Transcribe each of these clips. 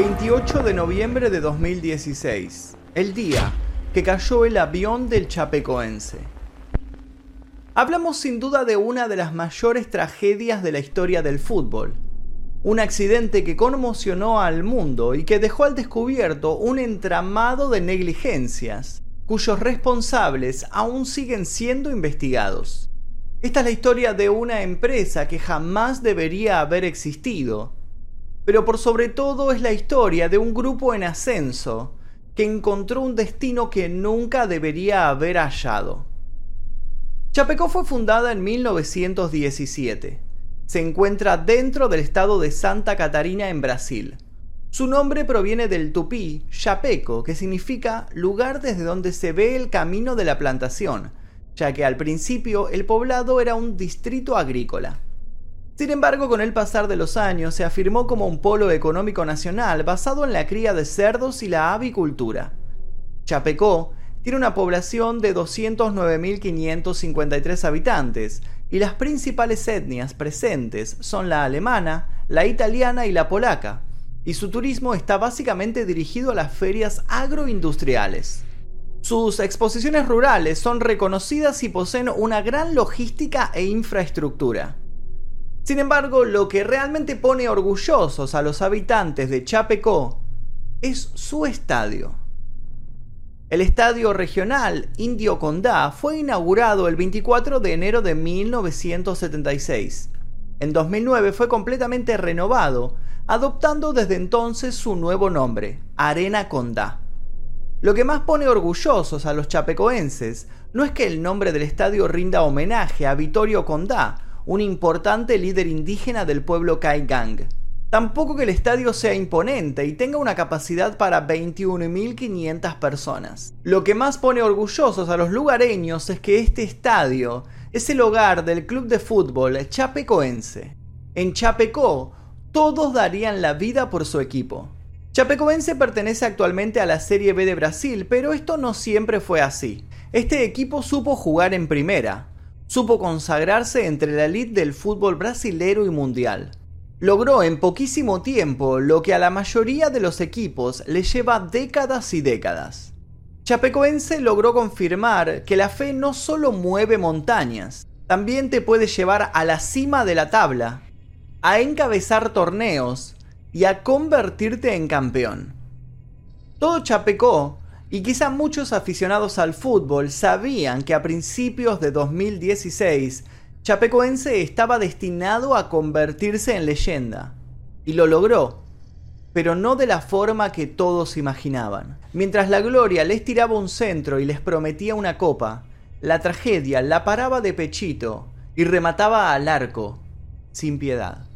28 de noviembre de 2016, el día que cayó el avión del Chapecoense. Hablamos sin duda de una de las mayores tragedias de la historia del fútbol. Un accidente que conmocionó al mundo y que dejó al descubierto un entramado de negligencias, cuyos responsables aún siguen siendo investigados. Esta es la historia de una empresa que jamás debería haber existido pero por sobre todo es la historia de un grupo en ascenso que encontró un destino que nunca debería haber hallado. Chapecó fue fundada en 1917. Se encuentra dentro del estado de Santa Catarina en Brasil. Su nombre proviene del tupí Chapeco, que significa lugar desde donde se ve el camino de la plantación, ya que al principio el poblado era un distrito agrícola. Sin embargo, con el pasar de los años se afirmó como un polo económico nacional basado en la cría de cerdos y la avicultura. Chapecó tiene una población de 209.553 habitantes y las principales etnias presentes son la alemana, la italiana y la polaca, y su turismo está básicamente dirigido a las ferias agroindustriales. Sus exposiciones rurales son reconocidas y poseen una gran logística e infraestructura. Sin embargo, lo que realmente pone orgullosos a los habitantes de Chapecó es su estadio. El estadio regional Indio Condá fue inaugurado el 24 de enero de 1976. En 2009 fue completamente renovado, adoptando desde entonces su nuevo nombre, Arena Condá. Lo que más pone orgullosos a los chapecoenses no es que el nombre del estadio rinda homenaje a Vittorio Condá, un importante líder indígena del pueblo Kaigang. Tampoco que el estadio sea imponente y tenga una capacidad para 21.500 personas. Lo que más pone orgullosos a los lugareños es que este estadio es el hogar del club de fútbol chapecoense. En Chapecó, todos darían la vida por su equipo. Chapecoense pertenece actualmente a la Serie B de Brasil, pero esto no siempre fue así. Este equipo supo jugar en primera, supo consagrarse entre la elite del fútbol brasilero y mundial. Logró en poquísimo tiempo lo que a la mayoría de los equipos le lleva décadas y décadas. Chapecoense logró confirmar que la fe no solo mueve montañas, también te puede llevar a la cima de la tabla, a encabezar torneos y a convertirte en campeón. Todo Chapecó y quizá muchos aficionados al fútbol sabían que a principios de 2016 Chapecoense estaba destinado a convertirse en leyenda. Y lo logró, pero no de la forma que todos imaginaban. Mientras la gloria les tiraba un centro y les prometía una copa, la tragedia la paraba de pechito y remataba al arco, sin piedad.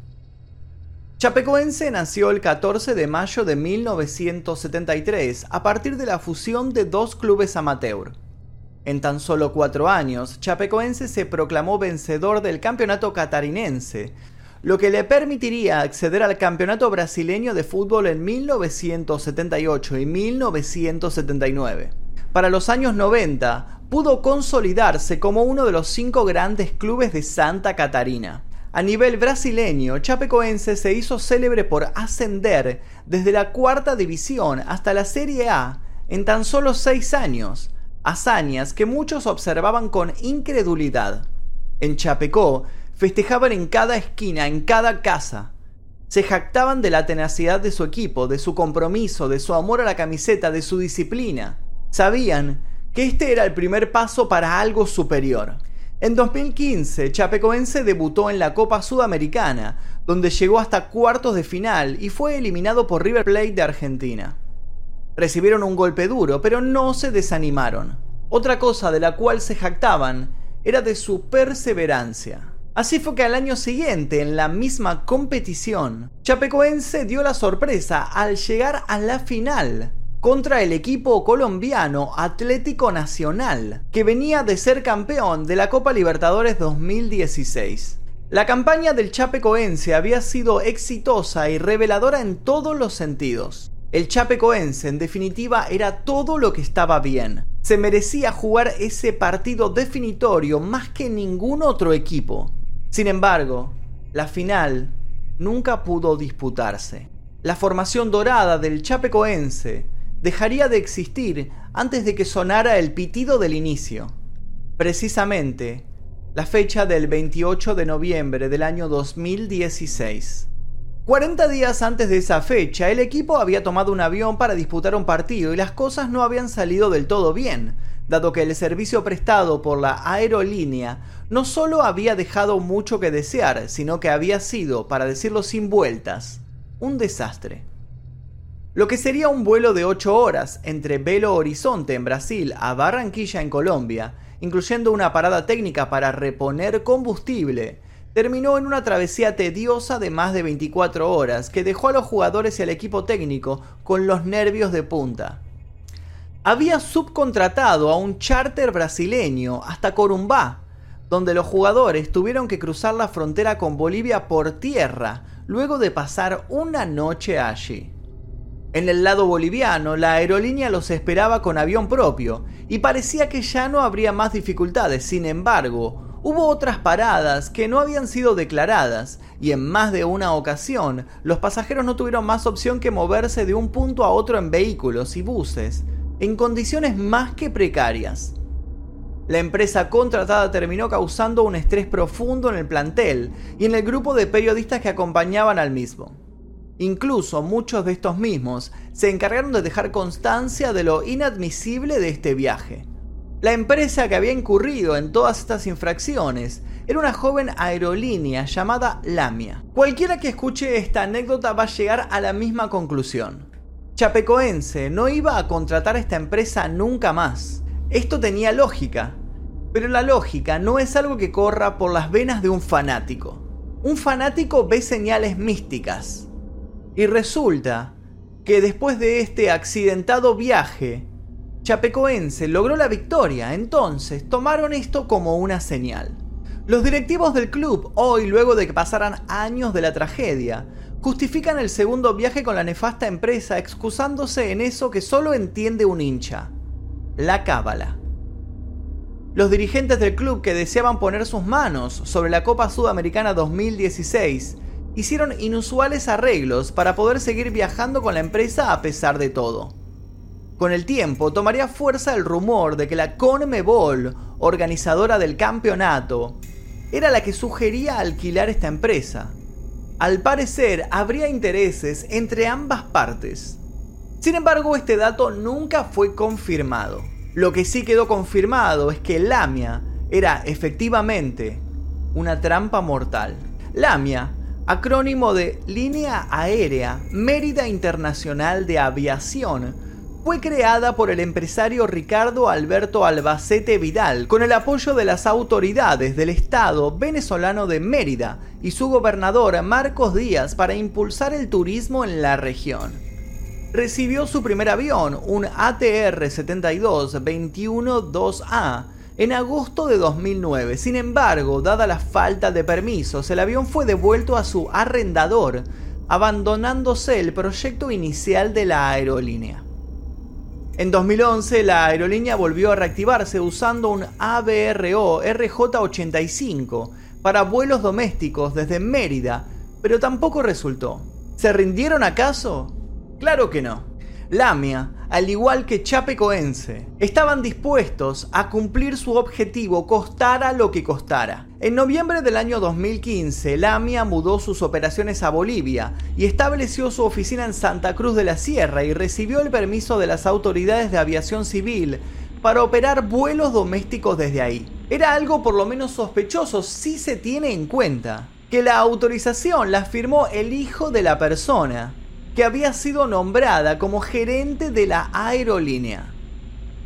Chapecoense nació el 14 de mayo de 1973 a partir de la fusión de dos clubes amateur. En tan solo cuatro años, Chapecoense se proclamó vencedor del campeonato catarinense, lo que le permitiría acceder al campeonato brasileño de fútbol en 1978 y 1979. Para los años 90, pudo consolidarse como uno de los cinco grandes clubes de Santa Catarina. A nivel brasileño, Chapecoense se hizo célebre por ascender desde la cuarta división hasta la Serie A en tan solo seis años, hazañas que muchos observaban con incredulidad. En Chapecó festejaban en cada esquina, en cada casa. Se jactaban de la tenacidad de su equipo, de su compromiso, de su amor a la camiseta, de su disciplina. Sabían que este era el primer paso para algo superior. En 2015, Chapecoense debutó en la Copa Sudamericana, donde llegó hasta cuartos de final y fue eliminado por River Plate de Argentina. Recibieron un golpe duro, pero no se desanimaron. Otra cosa de la cual se jactaban era de su perseverancia. Así fue que al año siguiente, en la misma competición, Chapecoense dio la sorpresa al llegar a la final contra el equipo colombiano Atlético Nacional, que venía de ser campeón de la Copa Libertadores 2016. La campaña del Chapecoense había sido exitosa y reveladora en todos los sentidos. El Chapecoense, en definitiva, era todo lo que estaba bien. Se merecía jugar ese partido definitorio más que ningún otro equipo. Sin embargo, la final nunca pudo disputarse. La formación dorada del Chapecoense dejaría de existir antes de que sonara el pitido del inicio. Precisamente, la fecha del 28 de noviembre del año 2016. 40 días antes de esa fecha, el equipo había tomado un avión para disputar un partido y las cosas no habían salido del todo bien, dado que el servicio prestado por la aerolínea no solo había dejado mucho que desear, sino que había sido, para decirlo sin vueltas, un desastre. Lo que sería un vuelo de 8 horas entre Belo Horizonte en Brasil a Barranquilla en Colombia, incluyendo una parada técnica para reponer combustible, terminó en una travesía tediosa de más de 24 horas que dejó a los jugadores y al equipo técnico con los nervios de punta. Había subcontratado a un charter brasileño hasta Corumbá, donde los jugadores tuvieron que cruzar la frontera con Bolivia por tierra luego de pasar una noche allí. En el lado boliviano, la aerolínea los esperaba con avión propio y parecía que ya no habría más dificultades. Sin embargo, Hubo otras paradas que no habían sido declaradas y en más de una ocasión los pasajeros no tuvieron más opción que moverse de un punto a otro en vehículos y buses, en condiciones más que precarias. La empresa contratada terminó causando un estrés profundo en el plantel y en el grupo de periodistas que acompañaban al mismo. Incluso muchos de estos mismos se encargaron de dejar constancia de lo inadmisible de este viaje. La empresa que había incurrido en todas estas infracciones era una joven aerolínea llamada Lamia. Cualquiera que escuche esta anécdota va a llegar a la misma conclusión. Chapecoense no iba a contratar a esta empresa nunca más. Esto tenía lógica, pero la lógica no es algo que corra por las venas de un fanático. Un fanático ve señales místicas. Y resulta que después de este accidentado viaje, Chapecoense logró la victoria, entonces tomaron esto como una señal. Los directivos del club, hoy luego de que pasaran años de la tragedia, justifican el segundo viaje con la nefasta empresa excusándose en eso que solo entiende un hincha, la cábala. Los dirigentes del club que deseaban poner sus manos sobre la Copa Sudamericana 2016 hicieron inusuales arreglos para poder seguir viajando con la empresa a pesar de todo. Con el tiempo tomaría fuerza el rumor de que la CONMEBOL, organizadora del campeonato, era la que sugería alquilar esta empresa. Al parecer habría intereses entre ambas partes. Sin embargo, este dato nunca fue confirmado. Lo que sí quedó confirmado es que Lamia era efectivamente una trampa mortal. Lamia, acrónimo de Línea Aérea Mérida Internacional de Aviación, fue creada por el empresario Ricardo Alberto Albacete Vidal con el apoyo de las autoridades del Estado venezolano de Mérida y su gobernador Marcos Díaz para impulsar el turismo en la región. Recibió su primer avión, un ATR-72-21-2A, en agosto de 2009. Sin embargo, dada la falta de permisos, el avión fue devuelto a su arrendador, abandonándose el proyecto inicial de la aerolínea. En 2011 la aerolínea volvió a reactivarse usando un ABRO RJ85 para vuelos domésticos desde Mérida, pero tampoco resultó. ¿Se rindieron acaso? Claro que no. Lamia, al igual que Chapecoense, estaban dispuestos a cumplir su objetivo costara lo que costara. En noviembre del año 2015, Lamia mudó sus operaciones a Bolivia y estableció su oficina en Santa Cruz de la Sierra y recibió el permiso de las autoridades de aviación civil para operar vuelos domésticos desde ahí. Era algo por lo menos sospechoso si se tiene en cuenta que la autorización la firmó el hijo de la persona, que había sido nombrada como gerente de la aerolínea,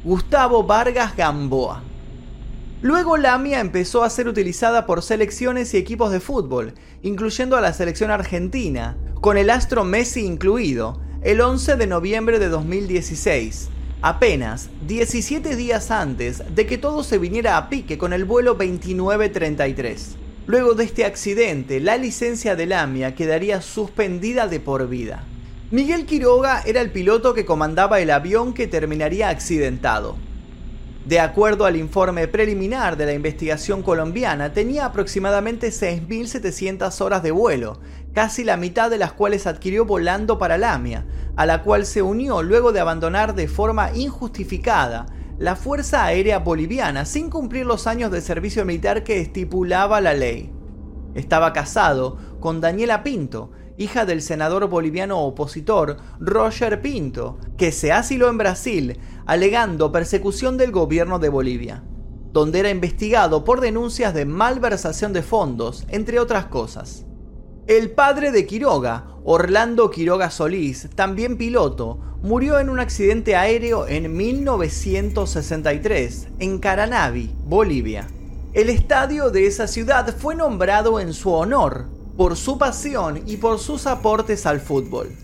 Gustavo Vargas Gamboa. Luego Lamia empezó a ser utilizada por selecciones y equipos de fútbol, incluyendo a la selección argentina, con el astro Messi incluido, el 11 de noviembre de 2016, apenas 17 días antes de que todo se viniera a pique con el vuelo 2933. Luego de este accidente, la licencia de Lamia quedaría suspendida de por vida. Miguel Quiroga era el piloto que comandaba el avión que terminaría accidentado. De acuerdo al informe preliminar de la investigación colombiana, tenía aproximadamente 6.700 horas de vuelo, casi la mitad de las cuales adquirió volando para Lamia, a la cual se unió luego de abandonar de forma injustificada la Fuerza Aérea Boliviana sin cumplir los años de servicio militar que estipulaba la ley. Estaba casado con Daniela Pinto, hija del senador boliviano opositor Roger Pinto, que se asiló en Brasil alegando persecución del gobierno de Bolivia, donde era investigado por denuncias de malversación de fondos, entre otras cosas. El padre de Quiroga, Orlando Quiroga Solís, también piloto, murió en un accidente aéreo en 1963 en Caranavi, Bolivia. El estadio de esa ciudad fue nombrado en su honor, por su pasión y por sus aportes al fútbol.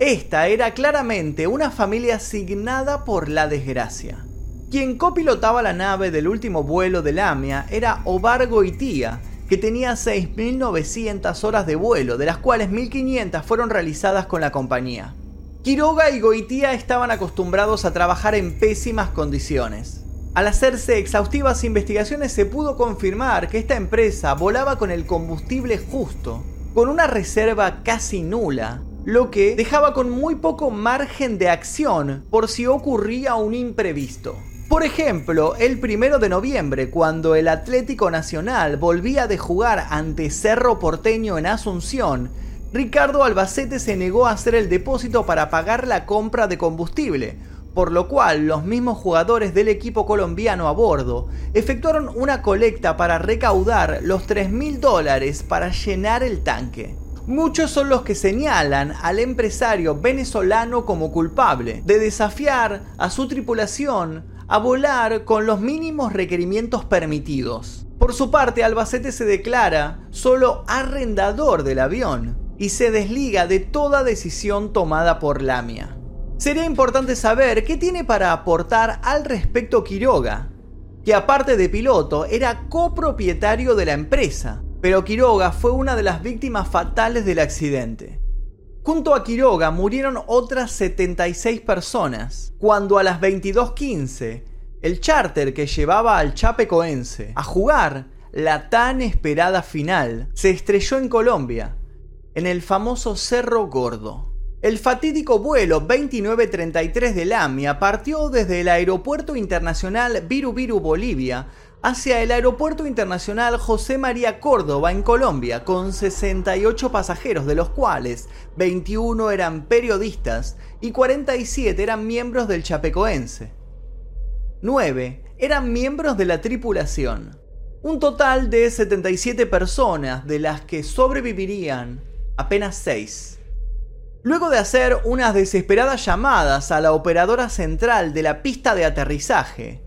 Esta era claramente una familia asignada por la desgracia. Quien copilotaba la nave del último vuelo de Lamia era Obar Goitía, que tenía 6.900 horas de vuelo, de las cuales 1.500 fueron realizadas con la compañía. Quiroga y Goitía estaban acostumbrados a trabajar en pésimas condiciones. Al hacerse exhaustivas investigaciones se pudo confirmar que esta empresa volaba con el combustible justo, con una reserva casi nula, lo que dejaba con muy poco margen de acción por si ocurría un imprevisto. Por ejemplo, el primero de noviembre, cuando el Atlético Nacional volvía de jugar ante Cerro Porteño en Asunción, Ricardo Albacete se negó a hacer el depósito para pagar la compra de combustible, por lo cual los mismos jugadores del equipo colombiano a bordo efectuaron una colecta para recaudar los 3 mil dólares para llenar el tanque. Muchos son los que señalan al empresario venezolano como culpable de desafiar a su tripulación a volar con los mínimos requerimientos permitidos. Por su parte, Albacete se declara solo arrendador del avión y se desliga de toda decisión tomada por Lamia. Sería importante saber qué tiene para aportar al respecto Quiroga, que aparte de piloto era copropietario de la empresa, pero Quiroga fue una de las víctimas fatales del accidente. Junto a Quiroga murieron otras 76 personas, cuando a las 22.15 el charter que llevaba al Chapecoense a jugar la tan esperada final se estrelló en Colombia, en el famoso Cerro Gordo. El fatídico vuelo 2933 de Lamia partió desde el Aeropuerto Internacional Viru Viru, Bolivia, hacia el Aeropuerto Internacional José María Córdoba en Colombia, con 68 pasajeros, de los cuales 21 eran periodistas y 47 eran miembros del Chapecoense. 9 eran miembros de la tripulación. Un total de 77 personas, de las que sobrevivirían apenas 6. Luego de hacer unas desesperadas llamadas a la operadora central de la pista de aterrizaje,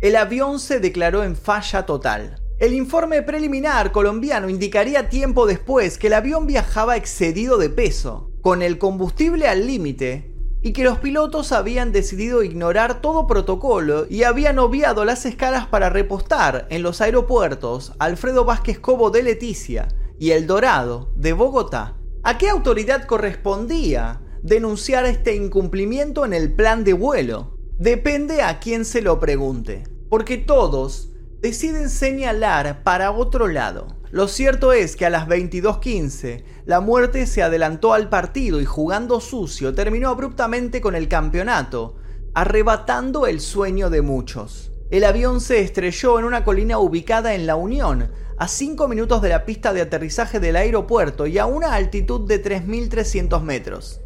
el avión se declaró en falla total. El informe preliminar colombiano indicaría tiempo después que el avión viajaba excedido de peso, con el combustible al límite, y que los pilotos habían decidido ignorar todo protocolo y habían obviado las escalas para repostar en los aeropuertos Alfredo Vázquez Cobo de Leticia y El Dorado de Bogotá. ¿A qué autoridad correspondía denunciar este incumplimiento en el plan de vuelo? Depende a quién se lo pregunte, porque todos deciden señalar para otro lado. Lo cierto es que a las 22:15 la muerte se adelantó al partido y jugando sucio terminó abruptamente con el campeonato, arrebatando el sueño de muchos. El avión se estrelló en una colina ubicada en La Unión, a 5 minutos de la pista de aterrizaje del aeropuerto y a una altitud de 3.300 metros.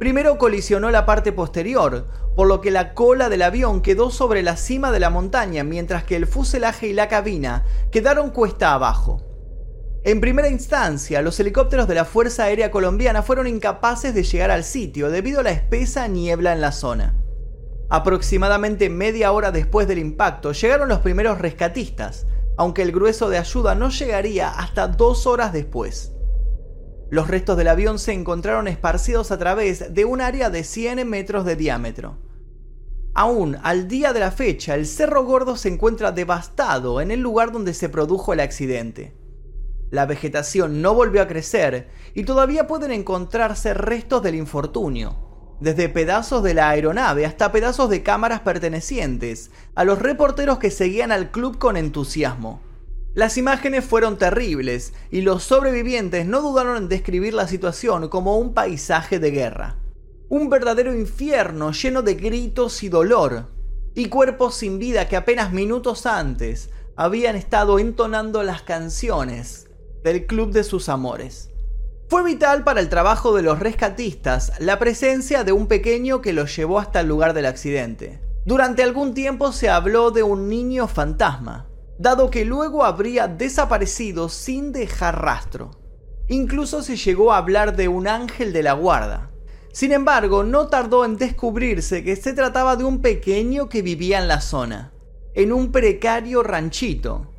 Primero colisionó la parte posterior, por lo que la cola del avión quedó sobre la cima de la montaña, mientras que el fuselaje y la cabina quedaron cuesta abajo. En primera instancia, los helicópteros de la Fuerza Aérea Colombiana fueron incapaces de llegar al sitio debido a la espesa niebla en la zona. Aproximadamente media hora después del impacto llegaron los primeros rescatistas, aunque el grueso de ayuda no llegaría hasta dos horas después. Los restos del avión se encontraron esparcidos a través de un área de 100 metros de diámetro. Aún al día de la fecha, el Cerro Gordo se encuentra devastado en el lugar donde se produjo el accidente. La vegetación no volvió a crecer y todavía pueden encontrarse restos del infortunio, desde pedazos de la aeronave hasta pedazos de cámaras pertenecientes a los reporteros que seguían al club con entusiasmo. Las imágenes fueron terribles y los sobrevivientes no dudaron en describir la situación como un paisaje de guerra. Un verdadero infierno lleno de gritos y dolor, y cuerpos sin vida que apenas minutos antes habían estado entonando las canciones del Club de sus Amores. Fue vital para el trabajo de los rescatistas la presencia de un pequeño que los llevó hasta el lugar del accidente. Durante algún tiempo se habló de un niño fantasma, dado que luego habría desaparecido sin dejar rastro. Incluso se llegó a hablar de un ángel de la guarda. Sin embargo, no tardó en descubrirse que se trataba de un pequeño que vivía en la zona, en un precario ranchito,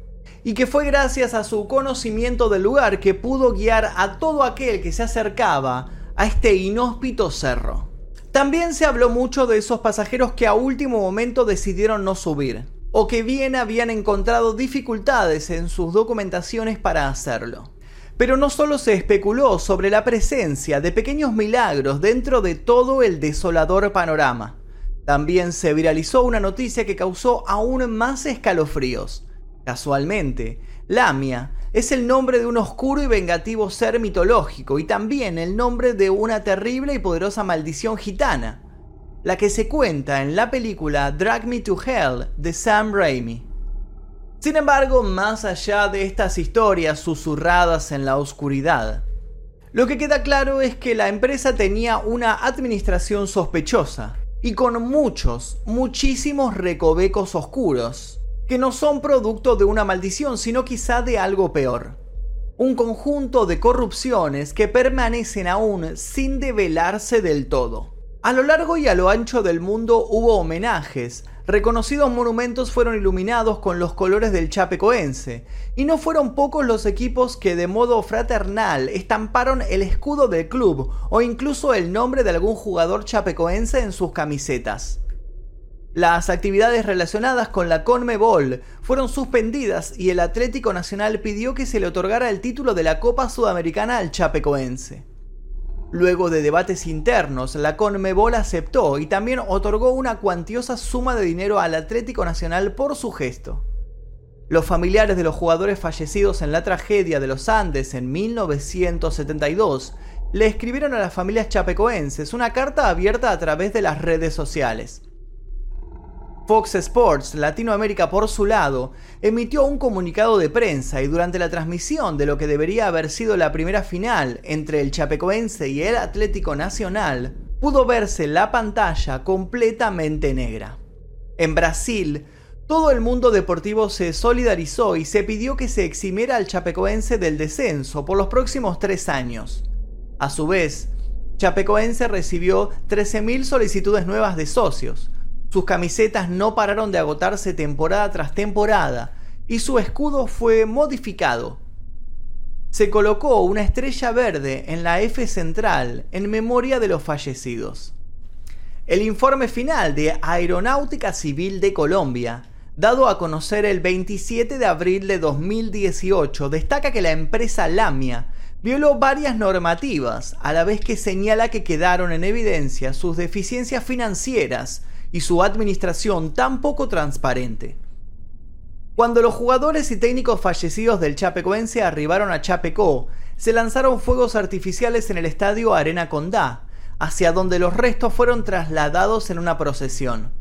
y que fue gracias a su conocimiento del lugar que pudo guiar a todo aquel que se acercaba a este inhóspito cerro. También se habló mucho de esos pasajeros que a último momento decidieron no subir, o que bien habían encontrado dificultades en sus documentaciones para hacerlo. Pero no solo se especuló sobre la presencia de pequeños milagros dentro de todo el desolador panorama, también se viralizó una noticia que causó aún más escalofríos. Casualmente, Lamia es el nombre de un oscuro y vengativo ser mitológico y también el nombre de una terrible y poderosa maldición gitana, la que se cuenta en la película Drag Me to Hell de Sam Raimi. Sin embargo, más allá de estas historias susurradas en la oscuridad, lo que queda claro es que la empresa tenía una administración sospechosa y con muchos, muchísimos recovecos oscuros, que no son producto de una maldición, sino quizá de algo peor. Un conjunto de corrupciones que permanecen aún sin develarse del todo. A lo largo y a lo ancho del mundo hubo homenajes, reconocidos monumentos fueron iluminados con los colores del Chapecoense, y no fueron pocos los equipos que de modo fraternal estamparon el escudo del club o incluso el nombre de algún jugador chapecoense en sus camisetas. Las actividades relacionadas con la Conmebol fueron suspendidas y el Atlético Nacional pidió que se le otorgara el título de la Copa Sudamericana al Chapecoense. Luego de debates internos, la Conmebol aceptó y también otorgó una cuantiosa suma de dinero al Atlético Nacional por su gesto. Los familiares de los jugadores fallecidos en la tragedia de los Andes en 1972 le escribieron a las familias chapecoenses una carta abierta a través de las redes sociales. Fox Sports Latinoamérica por su lado emitió un comunicado de prensa y durante la transmisión de lo que debería haber sido la primera final entre el Chapecoense y el Atlético Nacional, pudo verse la pantalla completamente negra. En Brasil, todo el mundo deportivo se solidarizó y se pidió que se eximiera al Chapecoense del descenso por los próximos tres años. A su vez, Chapecoense recibió 13.000 solicitudes nuevas de socios, sus camisetas no pararon de agotarse temporada tras temporada y su escudo fue modificado. Se colocó una estrella verde en la F central en memoria de los fallecidos. El informe final de Aeronáutica Civil de Colombia, dado a conocer el 27 de abril de 2018, destaca que la empresa Lamia violó varias normativas, a la vez que señala que quedaron en evidencia sus deficiencias financieras y su administración tan poco transparente. Cuando los jugadores y técnicos fallecidos del Chapecoense arribaron a Chapecó, se lanzaron fuegos artificiales en el estadio Arena Condá, hacia donde los restos fueron trasladados en una procesión.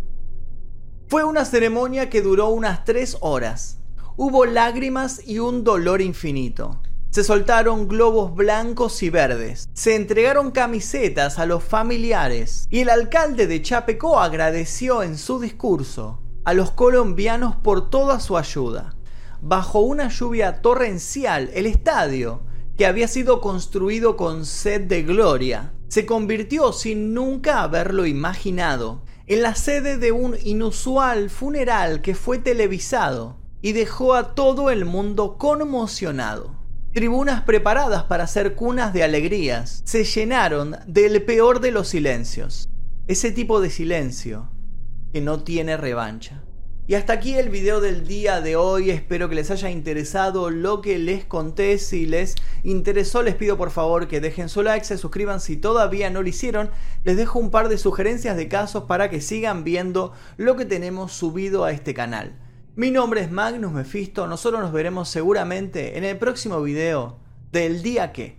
Fue una ceremonia que duró unas tres horas. Hubo lágrimas y un dolor infinito. Se soltaron globos blancos y verdes, se entregaron camisetas a los familiares y el alcalde de Chapecó agradeció en su discurso a los colombianos por toda su ayuda. Bajo una lluvia torrencial, el estadio, que había sido construido con sed de gloria, se convirtió sin nunca haberlo imaginado en la sede de un inusual funeral que fue televisado y dejó a todo el mundo conmocionado. Tribunas preparadas para ser cunas de alegrías se llenaron del peor de los silencios, ese tipo de silencio que no tiene revancha. Y hasta aquí el video del día de hoy. Espero que les haya interesado lo que les conté. Si les interesó, les pido por favor que dejen su like, se suscriban si todavía no lo hicieron. Les dejo un par de sugerencias de casos para que sigan viendo lo que tenemos subido a este canal. Mi nombre es Magnus Mephisto. Nosotros nos veremos seguramente en el próximo video del día que.